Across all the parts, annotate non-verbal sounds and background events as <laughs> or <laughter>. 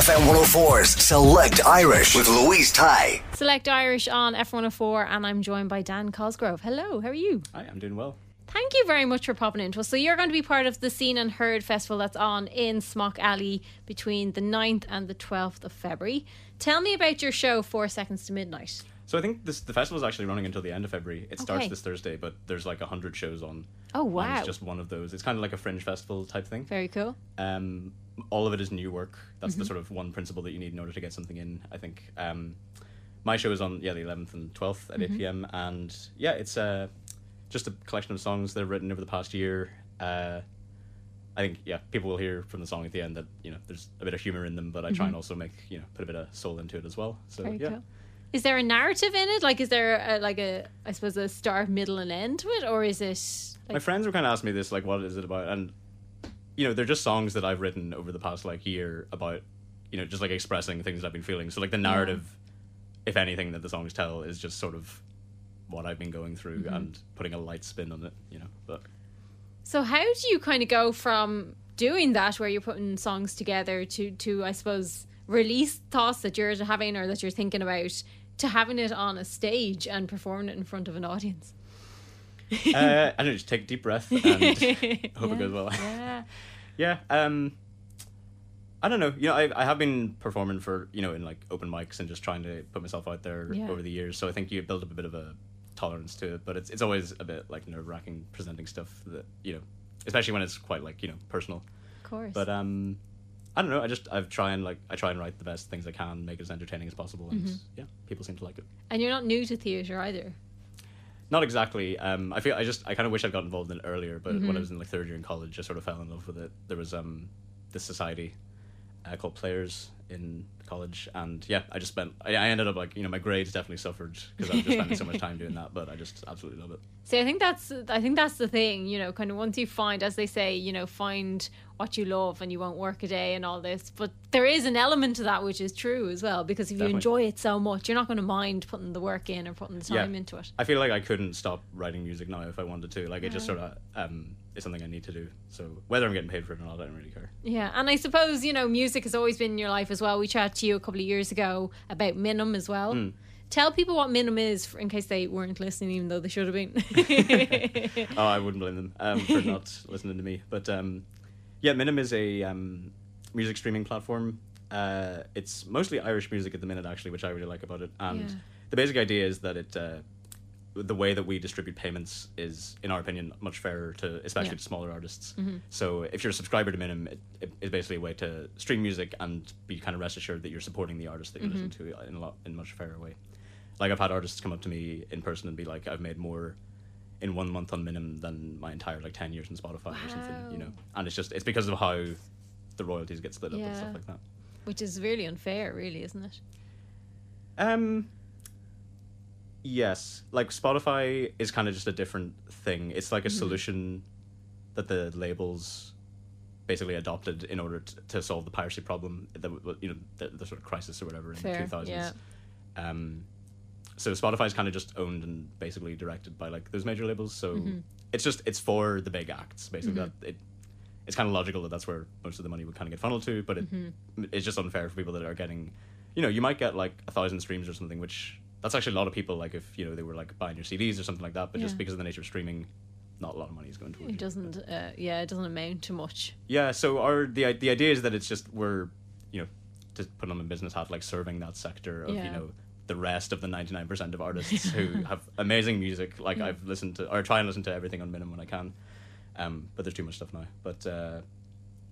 FM 104's Select Irish with Louise Ty. Select Irish on F104, and I'm joined by Dan Cosgrove. Hello, how are you? Hi, I'm doing well. Thank you very much for popping into us. So, you're going to be part of the Scene and Heard festival that's on in Smock Alley between the 9th and the 12th of February. Tell me about your show, Four Seconds to Midnight. So I think this the festival is actually running until the end of February. It starts Okay. this Thursday, but there's like hundred shows on. Oh, and wow. It's just one of those. It's kind of like a fringe festival type thing. Very cool. Um, all of it is new work. That's Mm-hmm. the sort of one principle that you need in order to get something in. I think. Um, my show is on yeah the 11th and 12th at Mm-hmm. 8 p.m. and yeah it's uh, just a collection of songs that are written over the past year. Uh, I think yeah people will hear from the song at the end that you know there's a bit of humor in them, but I try and also make you know put a bit of soul into it as well. So Mm-hmm. Very yeah. cool. Is there a narrative in it? Like, is there a, like a, I suppose, a start, middle, and end to it, or is it? Like, My friends were kind of asking me this, like, what is it about? And you know, they're just songs that I've written over the past like year about, you know, just like expressing things that I've been feeling. So like the narrative, if anything, that the songs tell is just sort of what I've been going through and putting a light spin on it. You know, but So how do you kind of go from doing that where you're putting songs together to to I suppose release thoughts that you're having or that you're thinking about to having it on a stage and performing it in front of an audience? uh, I don't know, just take a deep breath and <laughs> hope it goes well. Yeah. Yeah. Um, I don't know. You know, I I have been performing for you know in like open mics and just trying to put myself out there Yeah. over the years. So I think you build up a bit of a tolerance to it, but it's it's always a bit like nerve wracking presenting stuff that you know, especially when it's quite like you know personal. Of course. But um, I don't know. I just I've try and like I try and write the best things I can, make it as entertaining as possible, and Mm-hmm. yeah, people seem to like it. and you're not new to theatre either. Not exactly. Um, I feel I just I kind of wish I'd got involved in it earlier, but Mm-hmm. when I was in like third year in college, I sort of fell in love with it. There was um this society uh, called Players in college, and yeah, I just spent. I, I ended up like you know my grades definitely suffered because I was just spending so much time doing that, but I just absolutely love it. <laughs> See, I think that's I think that's the thing, you know, kind of once you find, as they say, you know, find what you love and you won't work a day and all this. But there is an element to that which is true as well, because if you enjoy it so much, you're not going to mind putting the work in or putting the time yeah. into it. I feel like I couldn't stop writing music now if I wanted to. Like it just sort of um is something I need to do. So whether I'm getting paid for it or not, I don't really care. Yeah, and I suppose you know music has always been in your life as well. We chatted to you a couple of years ago about Minim as well. Hmm. Tell people what Minim is, for, in case they weren't listening, even though they should have been. <laughs> oh, I wouldn't blame them um, for <laughs> not listening to me. But um, yeah, Minim is a um, music streaming platform. Uh, it's mostly Irish music at the minute, actually, which I really like about it. And Yeah. the basic idea is that it, uh, the way that we distribute payments is, in our opinion, much fairer to, especially Yeah. to smaller artists. So if you're a subscriber to Minim, it, it is basically a way to stream music and be kind of rest assured that you're supporting the artist that you're listening to in a lot in a much fairer way. Like I've had artists come up to me in person and be like, "I've made more." in one month on Minim than my entire like ten years in Spotify or something, you know. And it's just it's because of how the royalties get split up and stuff like that. Which is really unfair, really, isn't it? Um. Yes, like Spotify is kind of just a different thing. It's like a solution that the labels basically adopted in order to, to solve the piracy problem, the you know the, the sort of crisis or whatever in Fair, the two thousands. yeah. Um, so Spotify's kind of just owned and basically directed by like those major labels. So Mm-hmm. it's just it's for the big acts basically. That it it's kind of logical that that's where most of the money would kind of get funneled to, but it, Mm-hmm. it's just unfair for people that are getting, you know, you might get like a thousand streams or something, which that's actually a lot of people. Like if you know they were like buying your CDs or something like that, but Yeah. just because of the nature of streaming, not a lot of money is going towards It it. doesn't. Uh, yeah, it doesn't amount to much. Yeah, so our the the idea is that it's just we're you know to put on the business hat like serving that sector of Yeah. you know the rest of the ninety nine percent of <laughs> artists who have amazing music. Like I've listened to or try and listen to everything on Minim when I can, um, but there's too much stuff now. But uh,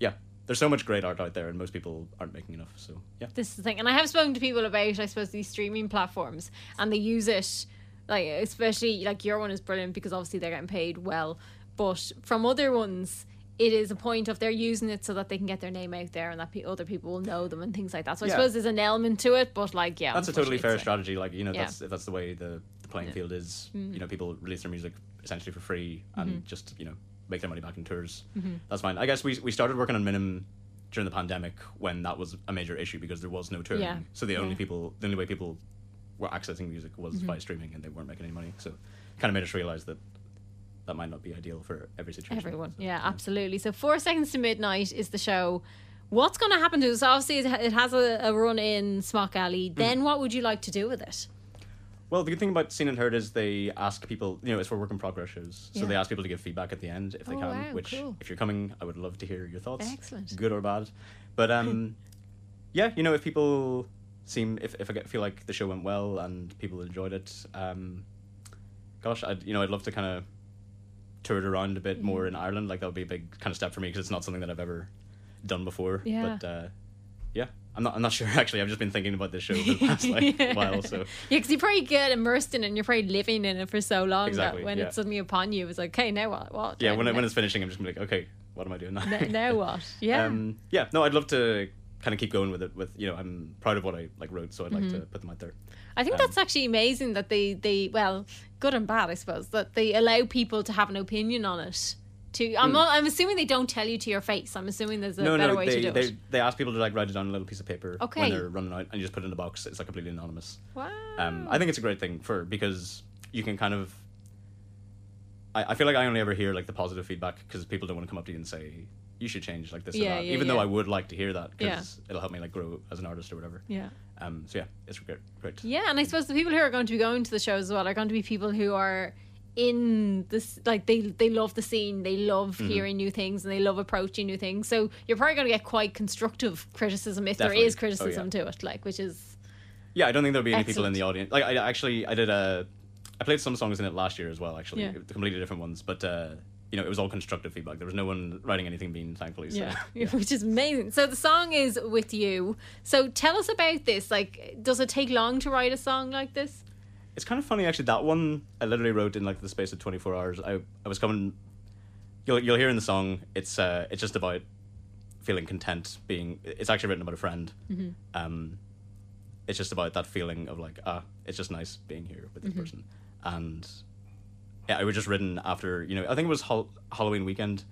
yeah, there's so much great art out there, and most people aren't making enough. So yeah, This is the thing, and I have spoken to people about, I suppose, these streaming platforms, and they use it, like especially like your one is brilliant because obviously they're getting paid well, but from other ones. It is a point of they're using it so that they can get their name out there and that pe- other people will know them and things like that. So I suppose there's an element to it, but like, yeah, that's a totally fair strategy. Like you know, Yeah. that's if that's the way the, the playing field is. Mm-hmm. You know, people release their music essentially for free and just you know make their money back in tours. Mm-hmm. That's fine. I guess we we started working on Minim during the pandemic when that was a major issue because there was no touring. Yeah. So the only Yeah. Mm-hmm. people, the only way people were accessing music was by streaming, and they weren't making any money. So kind of made us realize that that might not be ideal for every situation. Everyone, So, yeah, absolutely. So four seconds to midnight is the show. What's going to happen to us? Obviously, it has a, a run in Smock Alley. Mm-hmm. Then, what would you like to do with it? Well, the good thing about Scene and Heard is they ask people, you know, it's for work in progress shows. So Yeah. they ask people to give feedback at the end if they Oh, can, wow, which, cool. if you're coming, I would love to hear your thoughts. Excellent. Good or bad. But, um, <laughs> yeah, you know, if people seem, if, if I get, feel like the show went well and people enjoyed it, um, gosh, I'd, you know, I'd love to kind of tour it around a bit more in Mm. Ireland. Like, that would be a big kind of step for me because it's not something that I've ever done before. Yeah. But, uh, yeah, I'm not, I'm not sure <laughs> actually. I've just been thinking about this show for the past like <laughs> while, so. Yeah, because you probably get immersed in it and you're probably living in it for so long Exactly, that when yeah. it's suddenly upon you, it's like, okay, now what? What? yeah, when, it, when it's finishing, I'm just gonna be like, okay, what am I doing now? now, now <laughs> what? Yeah. um, yeah. No, I'd love to kind of keep going with it. With you know, I'm proud of what I like wrote, so I'd like Mm-hmm. to put them out there. I think that's actually amazing that they, they well, good and bad, I suppose, that they allow people to have an opinion on it. To I'm not, I'm assuming they don't tell you to your face. I'm assuming there's a no, better no, way they, to do they it. they ask people to like write it on a little piece of paper Okay. when they're running out, and you just put it in a box. It's like completely anonymous. Wow. Um, I think it's a great thing for because you can kind of. I, I feel like I only ever hear like the positive feedback because people don't want to come up to you and say you should change like this Yeah, or that. yeah, Even though. I would like to hear that Yeah. because it'll help me like grow as an artist or whatever. yeah. Um. So yeah, it's great. Great. Yeah, and I suppose the people who are going to be going to the shows as well are going to be people who are in this like they they love the scene, they love Mm-hmm. hearing new things and they love approaching new things. So you're probably going to get quite constructive criticism if Definitely. there is Oh, criticism yeah. to it, like which is Yeah, I don't think there'll be any people in the audience. Like, I actually, I did a, I played some songs in it last year as well. Actually, Yeah. completely different ones, but uh, you know, it was all constructive feedback. There was no one writing anything mean, thankfully. So. <laughs> yeah, which is amazing. So the song is with you. So tell us about this. Like, does it take long to write a song like this? It's kind of funny actually. That one I literally wrote in like the space of 24 hours. I I was coming. You'll you'll hear in the song. It's uh it's just about feeling content. Being it's actually written about a friend. Mm-hmm. Um, it's just about that feeling of like ah, it's just nice being here with this Mm-hmm. person. And yeah, it was just written after you know I think it was Halloween weekend.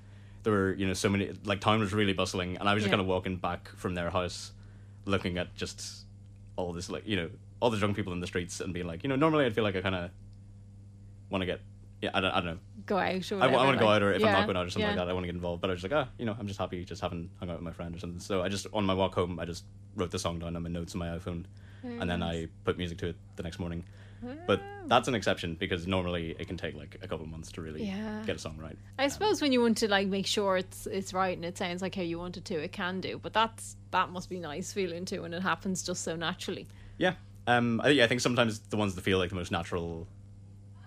There were you know so many like town was really bustling, and I was just Yeah. kind of walking back from their house, looking at just all this like you know all the drunk people in the streets and being like you know normally I'd feel like I kind of want to get yeah I don't, I don't know Go out or I, whatever, want to go like- out or if I'm not going out or something yeah. like that I want to get involved but I was just like ah you know I'm just happy just having hung out with my friend or something so I just on my walk home I just wrote the song down on my notes on my iPhone and then I put music to it the next morning but that's an exception because normally it can take like a couple of months to really Yeah. get a song right I suppose when you want to like make sure it's it's right and it sounds like how you want it to, it can do. But that's that must be nice feeling too when it happens just so naturally. Yeah. Um. I, yeah, I think sometimes the ones that feel like the most natural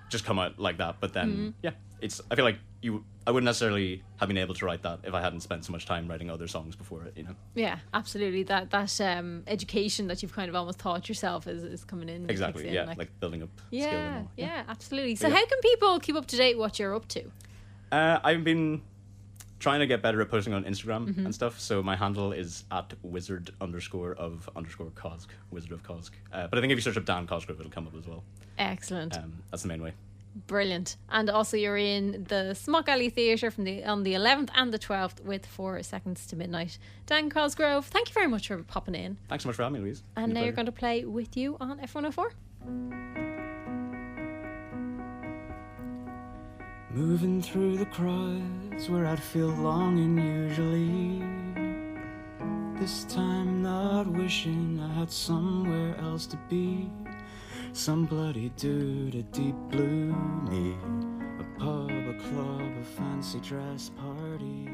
just come out like that. But then, Mm-hmm. yeah, it's. I feel like you. I wouldn't necessarily have been able to write that if I hadn't spent so much time writing other songs before it. You know. Yeah, absolutely. That that um, education that you've kind of almost taught yourself is, is coming in. Exactly. in, Yeah. Like, building up. skill and yeah, yeah, absolutely. So Yeah. how can people keep up to date what you're up to? Uh, I've been trying to get better at posting on Instagram Mm-hmm. and stuff. So my handle is at wizard underscore of underscore Cosg, wizard of Cosg. Uh, but I think if you search up Dan Cosgrove, it'll come up as well. Excellent. Um, that's the main way. Brilliant. And also you're in the Smock Alley Theatre from the on the 11th and the 12th with 4 seconds to midnight. Dan Cosgrove, thank you very much for popping in. Thanks so much for having me, Louise. And now you're going to play with you on F104. Moving through the crowds where I'd feel longing usually. This time, not wishing I had somewhere else to be. Some bloody dude, a deep blue me. A pub, a club, a fancy dress party.